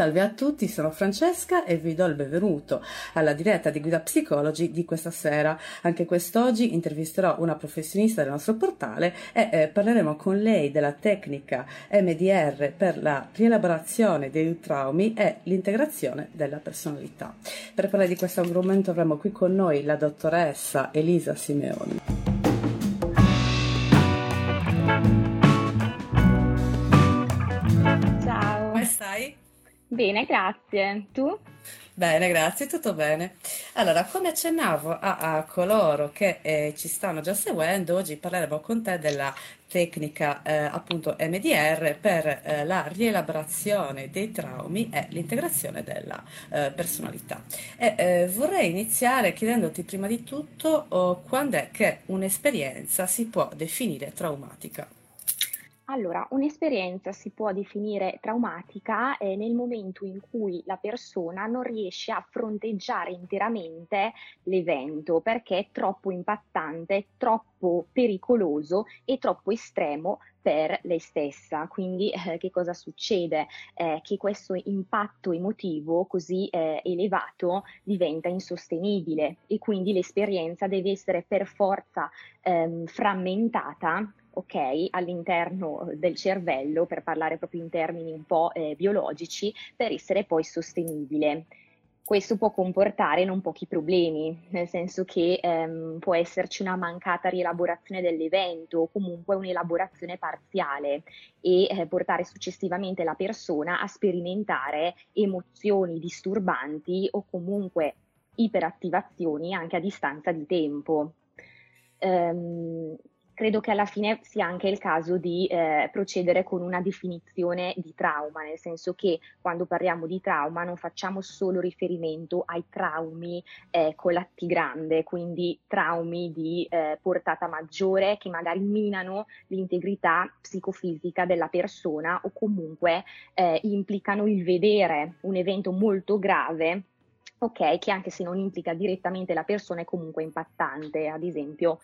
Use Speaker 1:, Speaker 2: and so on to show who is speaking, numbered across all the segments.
Speaker 1: Salve a tutti, sono Francesca e vi do il benvenuto alla diretta di Guida Psicologi di questa sera. Anche quest'oggi intervisterò una professionista del nostro portale e eh, parleremo con lei della tecnica MDR per la rielaborazione dei traumi e l'integrazione della personalità. Per parlare di questo argomento avremo qui con noi la dottoressa Elisa Simeoni.
Speaker 2: Bene, grazie. Tu?
Speaker 1: Bene, grazie, tutto bene. Allora, come accennavo a, a coloro che eh, ci stanno già seguendo, oggi parleremo con te della tecnica eh, appunto MDR per eh, la rielaborazione dei traumi e l'integrazione della eh, personalità. E, eh, vorrei iniziare chiedendoti prima di tutto oh, quando è che un'esperienza si può definire traumatica.
Speaker 2: Allora, un'esperienza si può definire traumatica eh, nel momento in cui la persona non riesce a fronteggiare interamente l'evento perché è troppo impattante, troppo pericoloso e troppo estremo per lei stessa. Quindi eh, che cosa succede? Eh, che questo impatto emotivo così eh, elevato diventa insostenibile e quindi l'esperienza deve essere per forza ehm, frammentata ok, all'interno del cervello, per parlare proprio in termini un po' eh, biologici, per essere poi sostenibile. Questo può comportare non pochi problemi, nel senso che ehm, può esserci una mancata rielaborazione dell'evento o comunque un'elaborazione parziale e eh, portare successivamente la persona a sperimentare emozioni disturbanti o comunque iperattivazioni anche a distanza di tempo. Um, credo che alla fine sia anche il caso di eh, procedere con una definizione di trauma, nel senso che quando parliamo di trauma non facciamo solo riferimento ai traumi eh, con la T grande, quindi traumi di eh, portata maggiore che magari minano l'integrità psicofisica della persona o comunque eh, implicano il vedere un evento molto grave ok, che anche se non implica direttamente la persona è comunque impattante, ad esempio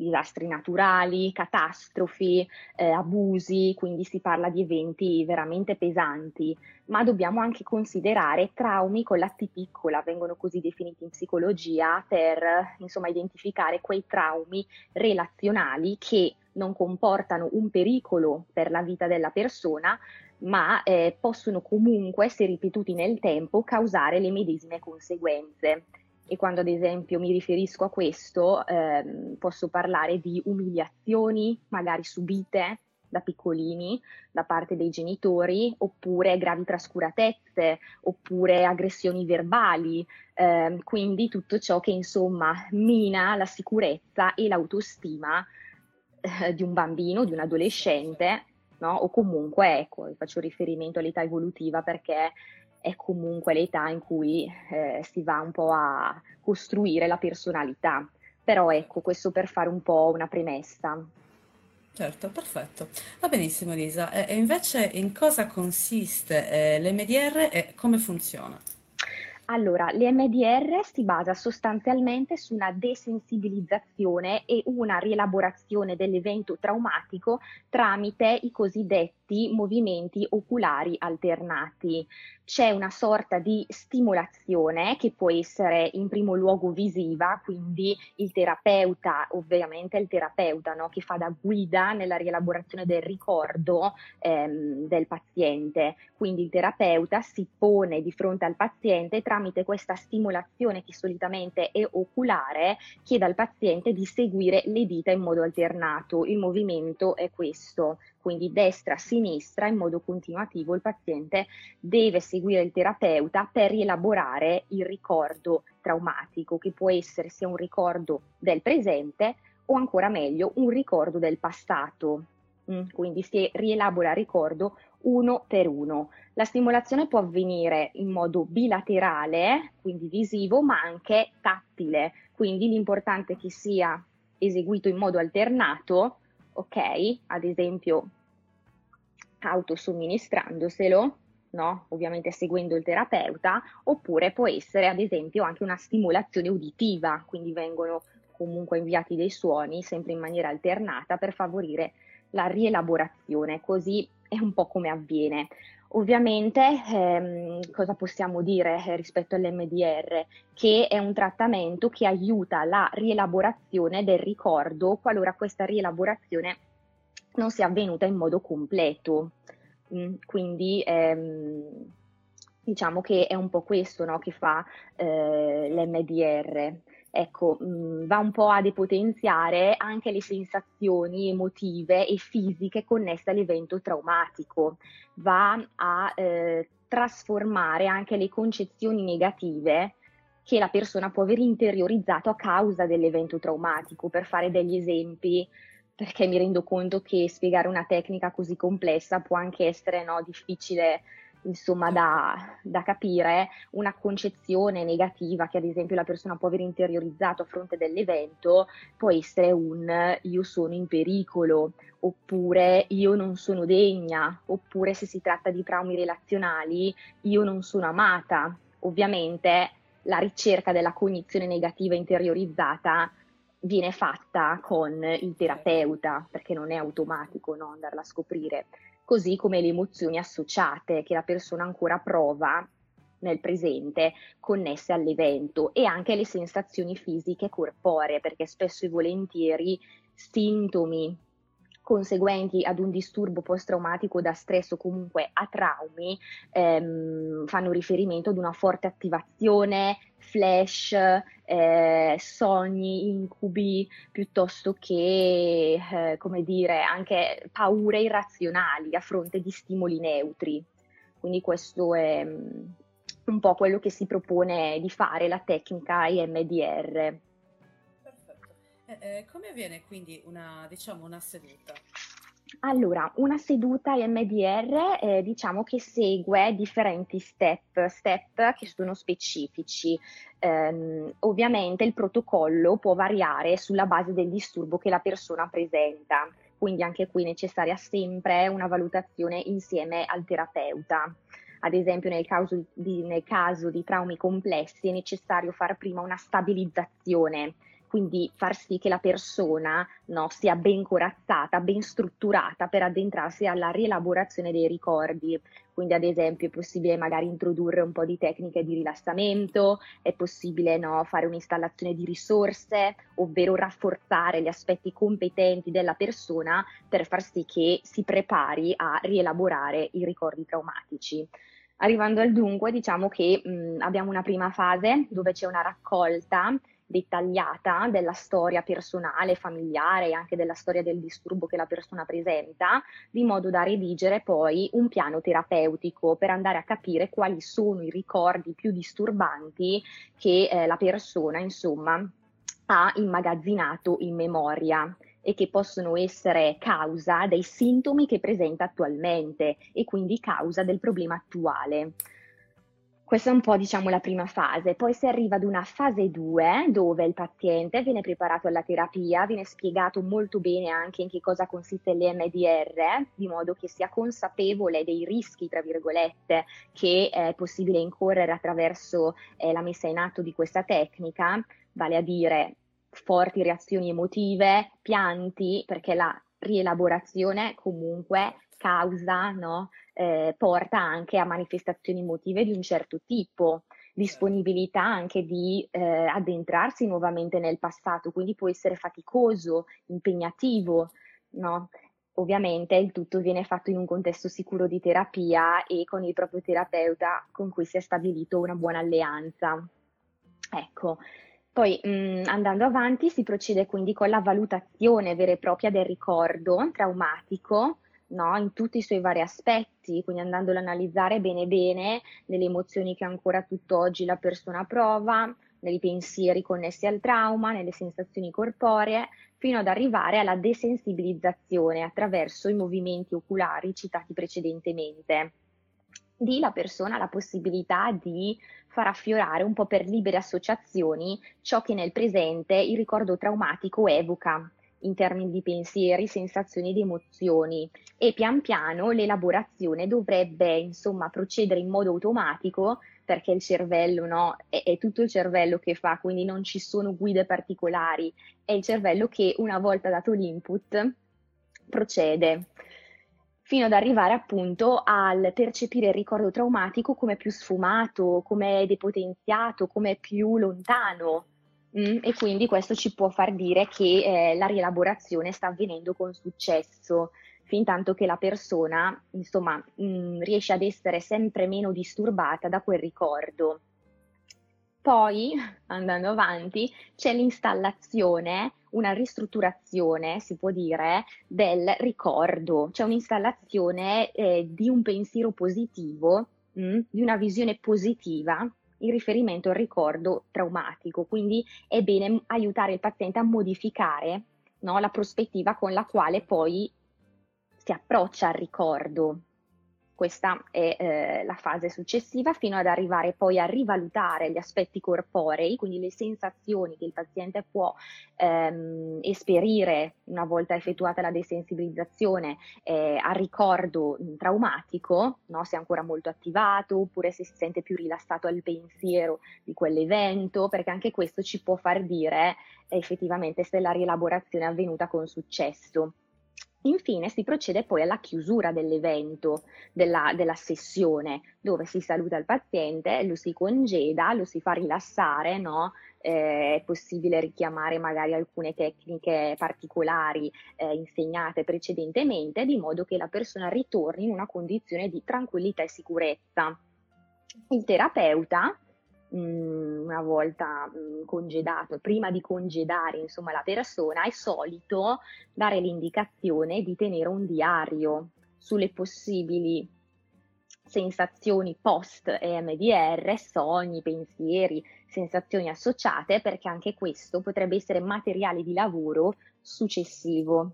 Speaker 2: disastri naturali, catastrofi, eh, abusi, quindi si parla di eventi veramente pesanti, ma dobbiamo anche considerare traumi con la T piccola, vengono così definiti in psicologia per insomma identificare quei traumi relazionali che non comportano un pericolo per la vita della persona, ma eh, possono comunque, se ripetuti nel tempo, causare le medesime conseguenze e quando ad esempio mi riferisco a questo ehm, posso parlare di umiliazioni magari subite da piccolini da parte dei genitori oppure gravi trascuratezze oppure aggressioni verbali eh, quindi tutto ciò che insomma mina la sicurezza e l'autostima eh, di un bambino, di un adolescente no? o comunque ecco faccio riferimento all'età evolutiva perché è comunque l'età in cui eh, si va un po' a costruire la personalità. Però ecco, questo per fare un po' una premessa.
Speaker 1: Certo, perfetto. Va benissimo Lisa. E invece in cosa consiste eh, l'MDR e come funziona?
Speaker 2: Allora, l'MDR si basa sostanzialmente su una desensibilizzazione e una rielaborazione dell'evento traumatico tramite i cosiddetti movimenti oculari alternati. C'è una sorta di stimolazione che può essere in primo luogo visiva, quindi il terapeuta, ovviamente il terapeuta no, che fa da guida nella rielaborazione del ricordo ehm, del paziente, quindi il terapeuta si pone di fronte al paziente tramite questa stimolazione che solitamente è oculare, chiede al paziente di seguire le dita in modo alternato, il movimento è questo quindi destra-sinistra in modo continuativo il paziente deve seguire il terapeuta per rielaborare il ricordo traumatico, che può essere sia un ricordo del presente o ancora meglio un ricordo del passato. Mm, quindi si rielabora ricordo uno per uno. La stimolazione può avvenire in modo bilaterale, quindi visivo, ma anche tattile, quindi l'importante è che sia eseguito in modo alternato, ok? Ad esempio autosomministrandoselo, no? Ovviamente seguendo il terapeuta, oppure può essere ad esempio anche una stimolazione uditiva, quindi vengono comunque inviati dei suoni sempre in maniera alternata per favorire la rielaborazione, così è un po' come avviene. Ovviamente ehm, cosa possiamo dire eh, rispetto all'MDR? Che è un trattamento che aiuta la rielaborazione del ricordo qualora questa rielaborazione non sia avvenuta in modo completo. Mm, quindi ehm, diciamo che è un po' questo no, che fa eh, l'MDR ecco, mh, va un po' a depotenziare anche le sensazioni emotive e fisiche connesse all'evento traumatico, va a eh, trasformare anche le concezioni negative che la persona può aver interiorizzato a causa dell'evento traumatico. Per fare degli esempi, perché mi rendo conto che spiegare una tecnica così complessa può anche essere no, difficile insomma da, da, capire una concezione negativa che ad esempio la persona può aver interiorizzato a fronte dell'evento può essere un io sono in pericolo oppure io non sono degna oppure se si tratta di traumi relazionali io non sono amata ovviamente la ricerca della cognizione negativa interiorizzata viene fatta con il terapeuta perché non è automatico no, andarla a scoprire così come le emozioni associate che la persona ancora prova nel presente connesse all'evento e anche le sensazioni fisiche corporee, perché spesso e volentieri sintomi conseguenti ad un disturbo post-traumatico da stress o comunque a traumi ehm, fanno riferimento ad una forte attivazione, flash, eh, sogni, incubi, piuttosto che, eh, come dire, anche paure irrazionali a fronte di stimoli neutri. Quindi questo è um, un po' quello che si propone di fare la tecnica IMDR.
Speaker 1: Eh, eh, come avviene quindi una, diciamo, una seduta?
Speaker 2: Allora, una seduta MDR eh, diciamo che segue differenti step, step che sono specifici. Um, ovviamente il protocollo può variare sulla base del disturbo che la persona presenta, quindi anche qui è necessaria sempre una valutazione insieme al terapeuta. Ad esempio nel caso di, nel caso di traumi complessi è necessario fare prima una stabilizzazione quindi far sì che la persona no, sia ben corazzata, ben strutturata per addentrarsi alla rielaborazione dei ricordi. Quindi ad esempio è possibile magari introdurre un po' di tecniche di rilassamento, è possibile no, fare un'installazione di risorse, ovvero rafforzare gli aspetti competenti della persona per far sì che si prepari a rielaborare i ricordi traumatici. Arrivando al dunque, diciamo che mh, abbiamo una prima fase dove c'è una raccolta dettagliata della storia personale, familiare e anche della storia del disturbo che la persona presenta, di modo da redigere poi un piano terapeutico per andare a capire quali sono i ricordi più disturbanti che eh, la persona, insomma, ha immagazzinato in memoria e che possono essere causa dei sintomi che presenta attualmente e quindi causa del problema attuale. Questa è un po' diciamo la prima fase, poi si arriva ad una fase 2 dove il paziente viene preparato alla terapia, viene spiegato molto bene anche in che cosa consiste l'EMDR, di modo che sia consapevole dei rischi, tra virgolette, che è possibile incorrere attraverso eh, la messa in atto di questa tecnica, vale a dire forti reazioni emotive, pianti, perché la rielaborazione comunque causa no, eh, porta anche a manifestazioni emotive di un certo tipo, disponibilità anche di eh, addentrarsi nuovamente nel passato, quindi può essere faticoso, impegnativo, no? Ovviamente il tutto viene fatto in un contesto sicuro di terapia e con il proprio terapeuta con cui si è stabilito una buona alleanza. Ecco, poi mh, mm, andando avanti si procede quindi con la valutazione vera e propria del ricordo traumatico no? in tutti i suoi vari aspetti, quindi andandolo ad analizzare bene bene nelle emozioni che ancora tutt'oggi la persona prova, nei pensieri connessi al trauma, nelle sensazioni corporee, fino ad arrivare alla desensibilizzazione attraverso i movimenti oculari citati precedentemente. di la persona la possibilità di far affiorare un po' per libere associazioni ciò che nel presente il ricordo traumatico evoca in termini di pensieri, sensazioni ed emozioni e pian piano l'elaborazione dovrebbe insomma procedere in modo automatico perché il cervello no, è, è, tutto il cervello che fa, quindi non ci sono guide particolari, è il cervello che una volta dato l'input procede fino ad arrivare appunto al percepire il ricordo traumatico come più sfumato, come depotenziato, come più lontano. Mm, e quindi questo ci può far dire che eh, la rielaborazione sta avvenendo con successo, fin tanto che la persona, insomma, mh, mm, riesce ad essere sempre meno disturbata da quel ricordo. Poi, andando avanti, c'è l'installazione, una ristrutturazione, si può dire, del ricordo, c'è un'installazione eh, di un pensiero positivo, mh, mm, di una visione positiva in riferimento al ricordo traumatico. Quindi è bene aiutare il paziente a modificare no, la prospettiva con la quale poi si approccia al ricordo. Questa è eh, la fase successiva fino ad arrivare poi a rivalutare gli aspetti corporei, quindi le sensazioni che il paziente può ehm, esperire una volta effettuata la desensibilizzazione eh, al ricordo traumatico, no? se è ancora molto attivato oppure se si sente più rilassato al pensiero di quell'evento, perché anche questo ci può far dire effettivamente se la rielaborazione è avvenuta con successo. Infine si procede poi alla chiusura dell'evento, della, della, sessione, dove si saluta il paziente, lo si congeda, lo si fa rilassare, no? eh, è possibile richiamare magari alcune tecniche particolari eh, insegnate precedentemente, di modo che la persona ritorni in una condizione di tranquillità e sicurezza. Il terapeuta una volta mm, congedato, prima di congedare insomma, la persona, è solito dare l'indicazione di tenere un diario sulle possibili sensazioni post EMDR, sogni, pensieri, sensazioni associate, perché anche questo potrebbe essere materiale di lavoro successivo.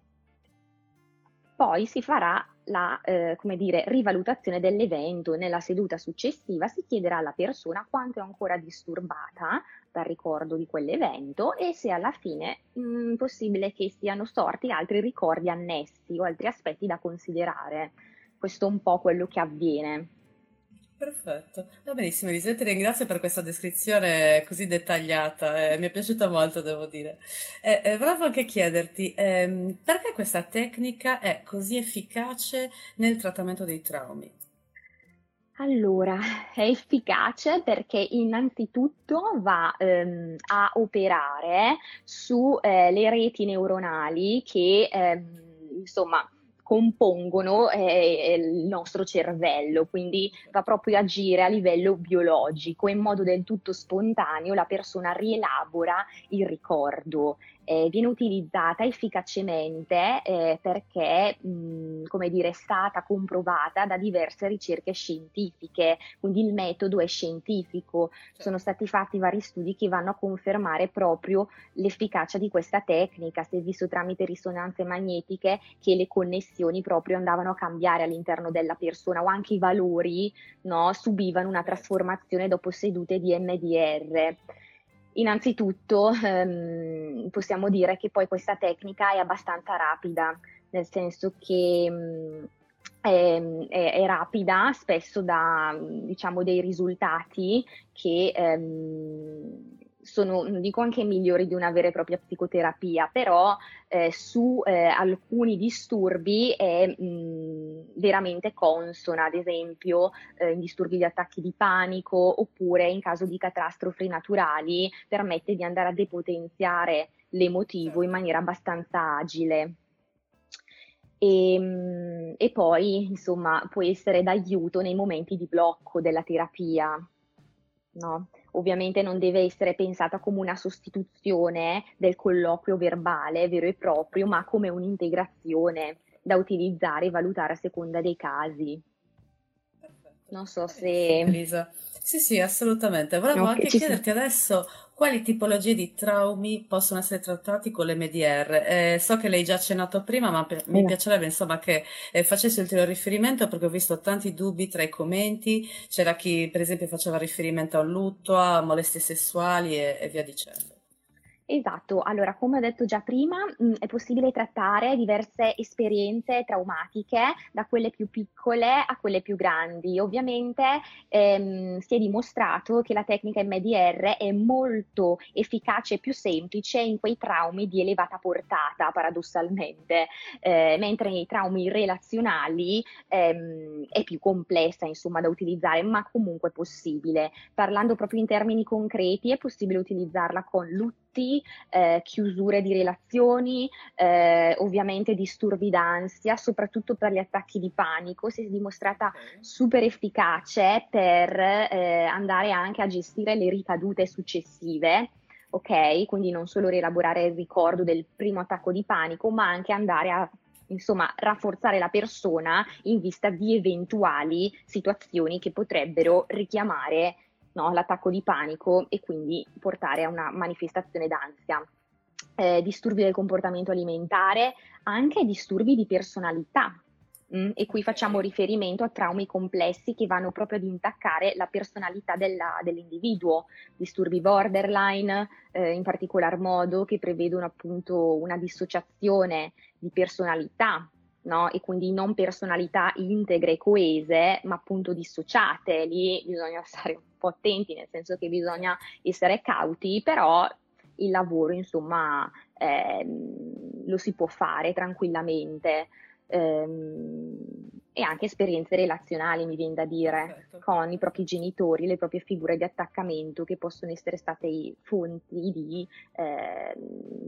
Speaker 2: Poi si farà la eh, dire, rivalutazione dell'evento nella seduta successiva si chiederà alla persona quanto è ancora disturbata dal ricordo di quell'evento e se alla fine è mm, possibile che siano sorti altri ricordi annessi o altri aspetti da considerare. Questo è un po' quello che avviene.
Speaker 1: Perfetto, va benissimo Elisabetta, ti ringrazio per questa descrizione così dettagliata, eh, mi è piaciuta molto devo dire. Eh, eh, volevo anche chiederti ehm, perché questa tecnica è così efficace nel trattamento dei traumi?
Speaker 2: Allora, è efficace perché innanzitutto va ehm, a operare sulle eh, reti neuronali che ehm, insomma compongono eh, il nostro cervello, quindi va proprio a agire a livello biologico, in modo del tutto spontaneo la persona rielabora il ricordo eh, viene utilizzata efficacemente eh, perché, mh, come dire, è stata comprovata da diverse ricerche scientifiche, quindi il metodo è scientifico. Certo. Sono stati fatti vari studi che vanno a confermare proprio l'efficacia di questa tecnica. Si è visto tramite risonanze magnetiche che le connessioni proprio andavano a cambiare all'interno della persona o anche i valori no, subivano una trasformazione dopo sedute di MDR. Innanzitutto ehm, possiamo dire che poi questa tecnica è abbastanza rapida, nel senso che mh, mm, è, è, è, rapida, spesso dà diciamo, dei risultati che ehm, sono, dico anche migliori di una vera e propria psicoterapia, però eh, su eh, alcuni disturbi è mh, veramente consona, ad esempio eh, in disturbi di attacchi di panico oppure in caso di catastrofi naturali permette di andare a depotenziare l'emotivo in maniera abbastanza agile. E, e poi, insomma, può essere d'aiuto nei momenti di blocco della terapia. No? Ovviamente non deve essere pensata come una sostituzione del colloquio verbale vero e proprio, ma come un'integrazione da utilizzare e valutare a seconda dei casi. Non so se...
Speaker 1: Elisa. Sì, sì, assolutamente. Volevo okay, anche chiederti sono... adesso quali tipologie di traumi possono essere trattati con l'MDR? Eh, so che lei già accennato prima, ma per, mi piacerebbe insomma che eh, facessi ulteriore riferimento perché ho visto tanti dubbi tra i commenti, c'era chi per esempio faceva riferimento a lutto, a molestie sessuali e, e via dicendo.
Speaker 2: Esatto, allora come ho detto già prima, mh, è possibile trattare diverse esperienze traumatiche, da quelle più piccole a quelle più grandi. Ovviamente ehm, si è dimostrato che la tecnica MDR è molto efficace e più semplice in quei traumi di elevata portata, paradossalmente, eh, mentre nei traumi relazionali ehm, è più complessa, insomma, da utilizzare, ma comunque possibile. Parlando proprio in termini concreti, è possibile utilizzarla con lutti eh, chiusure di relazioni, eh, ovviamente disturbi d'ansia, soprattutto per gli attacchi di panico, si è dimostrata super efficace per eh, andare anche a gestire le ricadute successive. Ok, quindi non solo rielaborare il ricordo del primo attacco di panico, ma anche andare a insomma, rafforzare la persona in vista di eventuali situazioni che potrebbero richiamare no, l'attacco di panico e quindi portare a una manifestazione d'ansia. Eh, disturbi del comportamento alimentare, anche disturbi di personalità. Mm, e qui facciamo riferimento a traumi complessi che vanno proprio ad intaccare la personalità della, dell'individuo, disturbi borderline eh, in particolar modo che prevedono appunto una dissociazione di personalità, no? e quindi non personalità integre e coese, ma appunto dissociate. Lì bisogna stare un po' attenti, nel senso che bisogna essere cauti, però il lavoro, insomma, ehm, lo si può fare tranquillamente. Ehm, e anche esperienze relazionali, mi viene da dire, certo. con i propri genitori, le proprie figure di attaccamento che possono essere state fonti di eh,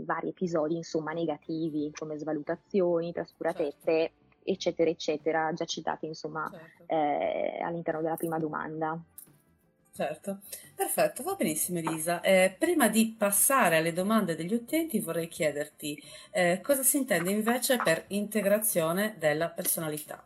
Speaker 2: vari episodi, insomma, negativi, come svalutazioni, trascuratezze, certo. eccetera, eccetera, già citate, insomma, certo. eh, all'interno della prima domanda.
Speaker 1: Certo, perfetto, va benissimo Elisa. Eh, prima di passare alle domande degli utenti vorrei chiederti eh, cosa si intende invece per integrazione della personalità.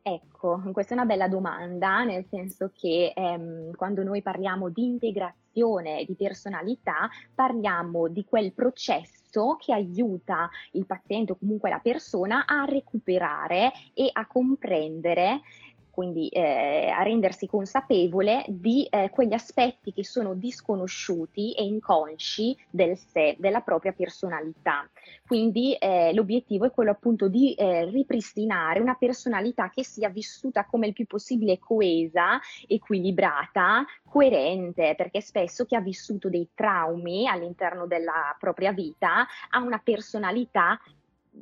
Speaker 2: Ecco, questa è una bella domanda, nel senso che ehm, quando noi parliamo di integrazione di personalità, parliamo di quel processo che aiuta il paziente o comunque la persona a recuperare e a comprendere quindi eh, a rendersi consapevole di eh, quegli aspetti che sono disconosciuti e inconsci del sé, della propria personalità. Quindi eh, l'obiettivo è quello appunto di eh, ripristinare una personalità che sia vissuta come il più possibile coesa, equilibrata, coerente, perché spesso chi ha vissuto dei traumi all'interno della propria vita ha una personalità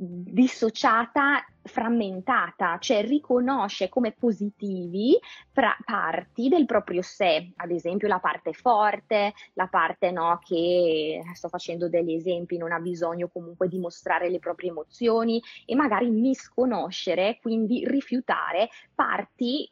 Speaker 2: dissociata, frammentata, cioè riconosce come positivi fra parti del proprio sé, ad esempio la parte forte, la parte no, che sto facendo degli esempi, non ha bisogno comunque di mostrare le proprie emozioni e magari misconoscere, quindi rifiutare parti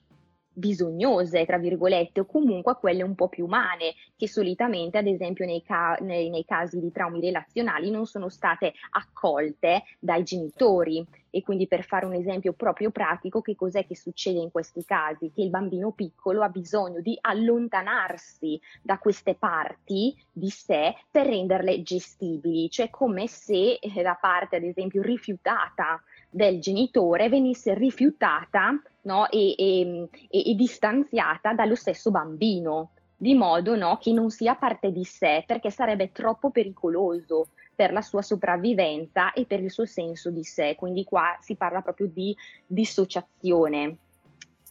Speaker 2: bisognose, tra virgolette, o comunque quelle un po' più umane, che solitamente, ad esempio, nei, ca- nei, nei, casi di traumi relazionali non sono state accolte dai genitori. E quindi per fare un esempio proprio pratico, che cos'è che succede in questi casi? Che il bambino piccolo ha bisogno di allontanarsi da queste parti di sé per renderle gestibili, cioè come se la eh, parte, ad esempio, rifiutata del genitore venisse rifiutata no? e, e, e, e, distanziata dallo stesso bambino, di modo no, che non sia parte di sé, perché sarebbe troppo pericoloso per la sua sopravvivenza e per il suo senso di sé. Quindi qua si parla proprio di dissociazione.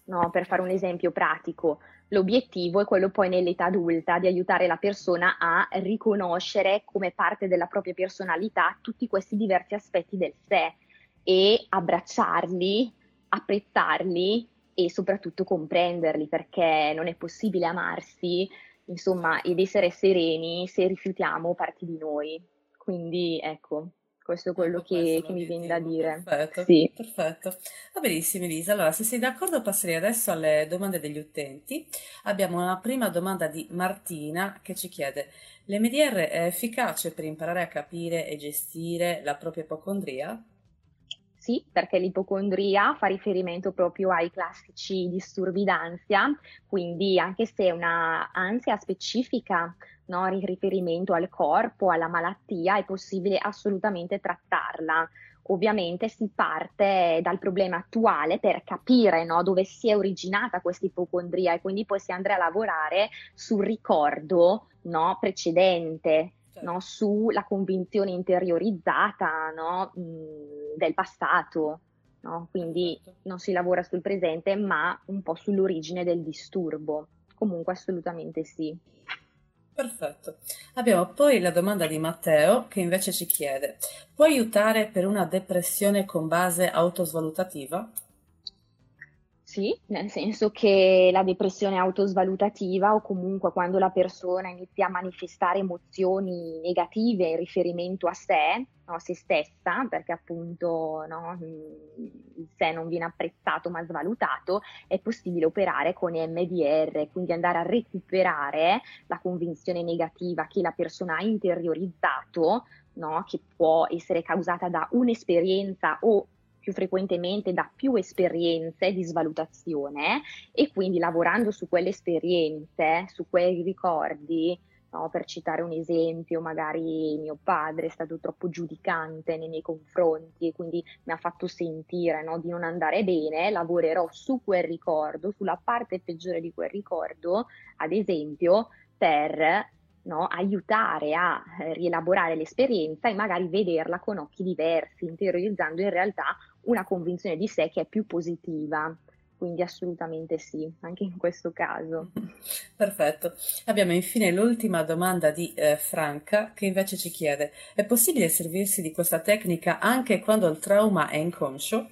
Speaker 2: No, per fare un esempio pratico, l'obiettivo è quello poi nell'età adulta di aiutare la persona a riconoscere come parte della propria personalità tutti questi diversi aspetti del sé e abbracciarli, apprezzarli e soprattutto comprenderli perché non è possibile amarsi, insomma, ed essere sereni se rifiutiamo parti di noi. Quindi ecco, questo è quello ecco, che, che mi viene da dire.
Speaker 1: Perfetto, sì. perfetto. Va benissimo Elisa, allora se sei d'accordo passerei adesso alle domande degli utenti. Abbiamo una prima domanda di Martina che ci chiede l'MDR è efficace per imparare a capire e gestire la propria ipocondria?
Speaker 2: Sì, perché l'ipocondria fa riferimento proprio ai classici disturbi d'ansia, quindi anche se è una ansia specifica, no, in riferimento al corpo, alla malattia, è possibile assolutamente trattarla. Ovviamente si parte dal problema attuale per capire no, dove si è originata questa ipocondria e quindi poi si andrà a lavorare sul ricordo no, precedente. No, sulla convinzione interiorizzata no, mh, del passato. No? Quindi certo. non si lavora sul presente, ma un po' sull'origine del disturbo. Comunque assolutamente sì.
Speaker 1: Perfetto. Abbiamo poi la domanda di Matteo che invece ci chiede: può aiutare per una depressione con base autosvalutativa?
Speaker 2: Sì, nel senso che la depressione autosvalutativa o comunque quando la persona inizia a manifestare emozioni negative in riferimento a sé, no, a se stessa, perché appunto no, il sé non viene apprezzato ma svalutato, è possibile operare con MDR, quindi andare a recuperare la convinzione negativa che la persona ha interiorizzato, no, che può essere causata da un'esperienza o più frequentemente da più esperienze di svalutazione e quindi lavorando su quelle esperienze, su quei ricordi, no, per citare un esempio, magari mio padre è stato troppo giudicante nei miei confronti e quindi mi ha fatto sentire no, di non andare bene, lavorerò su quel ricordo, sulla parte peggiore di quel ricordo, ad esempio, per no, aiutare a rielaborare l'esperienza e magari vederla con occhi diversi, interiorizzando in realtà una convinzione di sé che è più positiva. Quindi assolutamente sì, anche in questo caso.
Speaker 1: Perfetto. Abbiamo infine l'ultima domanda di eh, Franca che invece ci chiede, è possibile servirsi di questa tecnica anche quando il trauma è inconscio?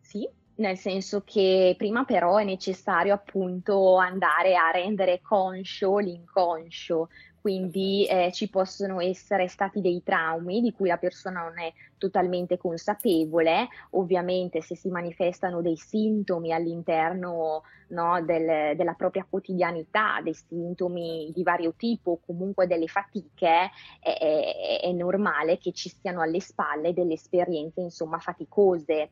Speaker 2: Sì, nel senso che prima però è necessario appunto andare a rendere conscio l'inconscio, quindi eh, ci possono essere stati dei traumi di cui la persona non è totalmente consapevole, ovviamente se si manifestano dei sintomi all'interno no, del, della propria quotidianità, dei sintomi di vario tipo, comunque delle fatiche, è, è, è normale che ci siano alle spalle delle esperienze insomma faticose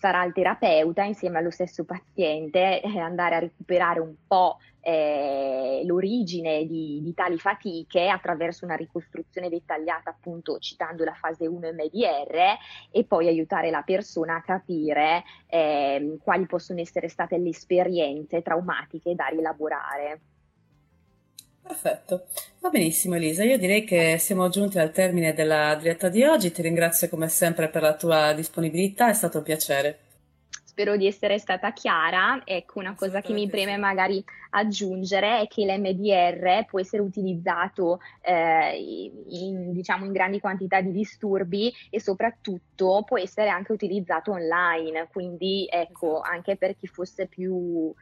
Speaker 2: sarà il terapeuta insieme allo stesso paziente eh, andare a recuperare un po' eh, l'origine di, di, tali fatiche attraverso una ricostruzione dettagliata, appunto citando la fase 1 MDR, e poi aiutare la persona a capire eh, quali possono essere state le esperienze traumatiche da rielaborare.
Speaker 1: Perfetto, va benissimo Elisa, io direi che siamo giunti al termine della diretta di oggi, ti ringrazio come sempre per la tua disponibilità, è stato un piacere.
Speaker 2: Spero di essere stata chiara, ecco una cosa che mi preme magari aggiungere è che l'MDR può essere utilizzato eh, in, diciamo, in grandi quantità di disturbi e soprattutto può essere anche utilizzato online, quindi ecco esatto. anche per chi fosse più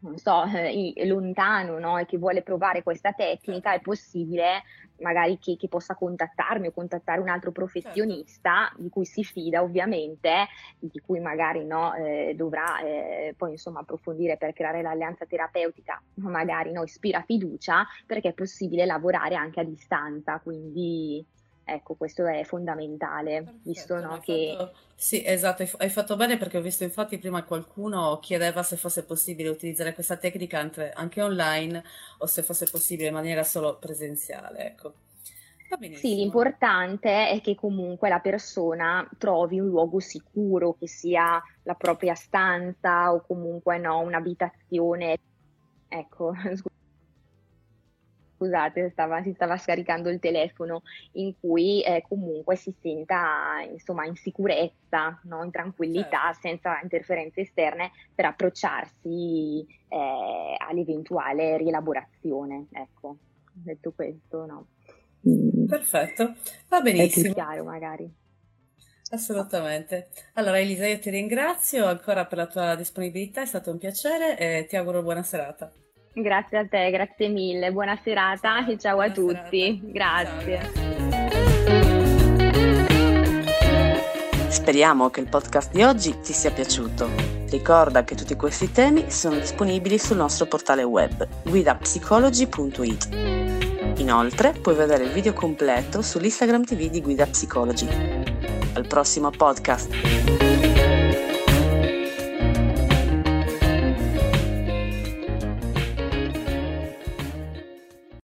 Speaker 2: non so, eh, lontano no? e che vuole provare questa tecnica, è possibile magari che, che possa contattarmi o contattare un altro professionista certo. di cui si fida ovviamente, di cui magari no, eh, dovrà eh, poi insomma approfondire per creare l'alleanza terapeutica, ma magari no, ispira fiducia perché è possibile lavorare anche a distanza, quindi Ecco, questo è fondamentale, Perfetto, visto no, che...
Speaker 1: Fatto... Sì, esatto, hai fatto bene perché ho visto infatti prima qualcuno chiedeva se fosse possibile utilizzare questa tecnica anche, anche online o se fosse possibile in maniera solo presenziale, ecco.
Speaker 2: Sì, l'importante è che comunque la persona trovi un luogo sicuro, che sia la propria stanza o comunque no, un'abitazione. Ecco, scusate, stava, si stava scaricando il telefono, in cui eh, comunque si senta insomma in sicurezza, no? in tranquillità, certo. senza interferenze esterne per approcciarsi eh, all'eventuale rielaborazione. Ecco, detto questo, no.
Speaker 1: Mm. Perfetto, va benissimo. È più
Speaker 2: chiaro magari.
Speaker 1: Assolutamente. Allora Elisa, io ti ringrazio ancora per la tua disponibilità, è stato un piacere e ti auguro buona serata.
Speaker 2: Grazie a te, grazie mille, buona serata ciao, e ciao a tutti. Serata. Grazie.
Speaker 1: Ciao, Speriamo che il podcast di oggi ti sia piaciuto. Ricorda che tutti questi temi sono disponibili sul nostro portale web guidapsicology.it. Inoltre puoi vedere il video completo sull'Instagram TV di Guida Psicology.
Speaker 3: al prossimo podcast.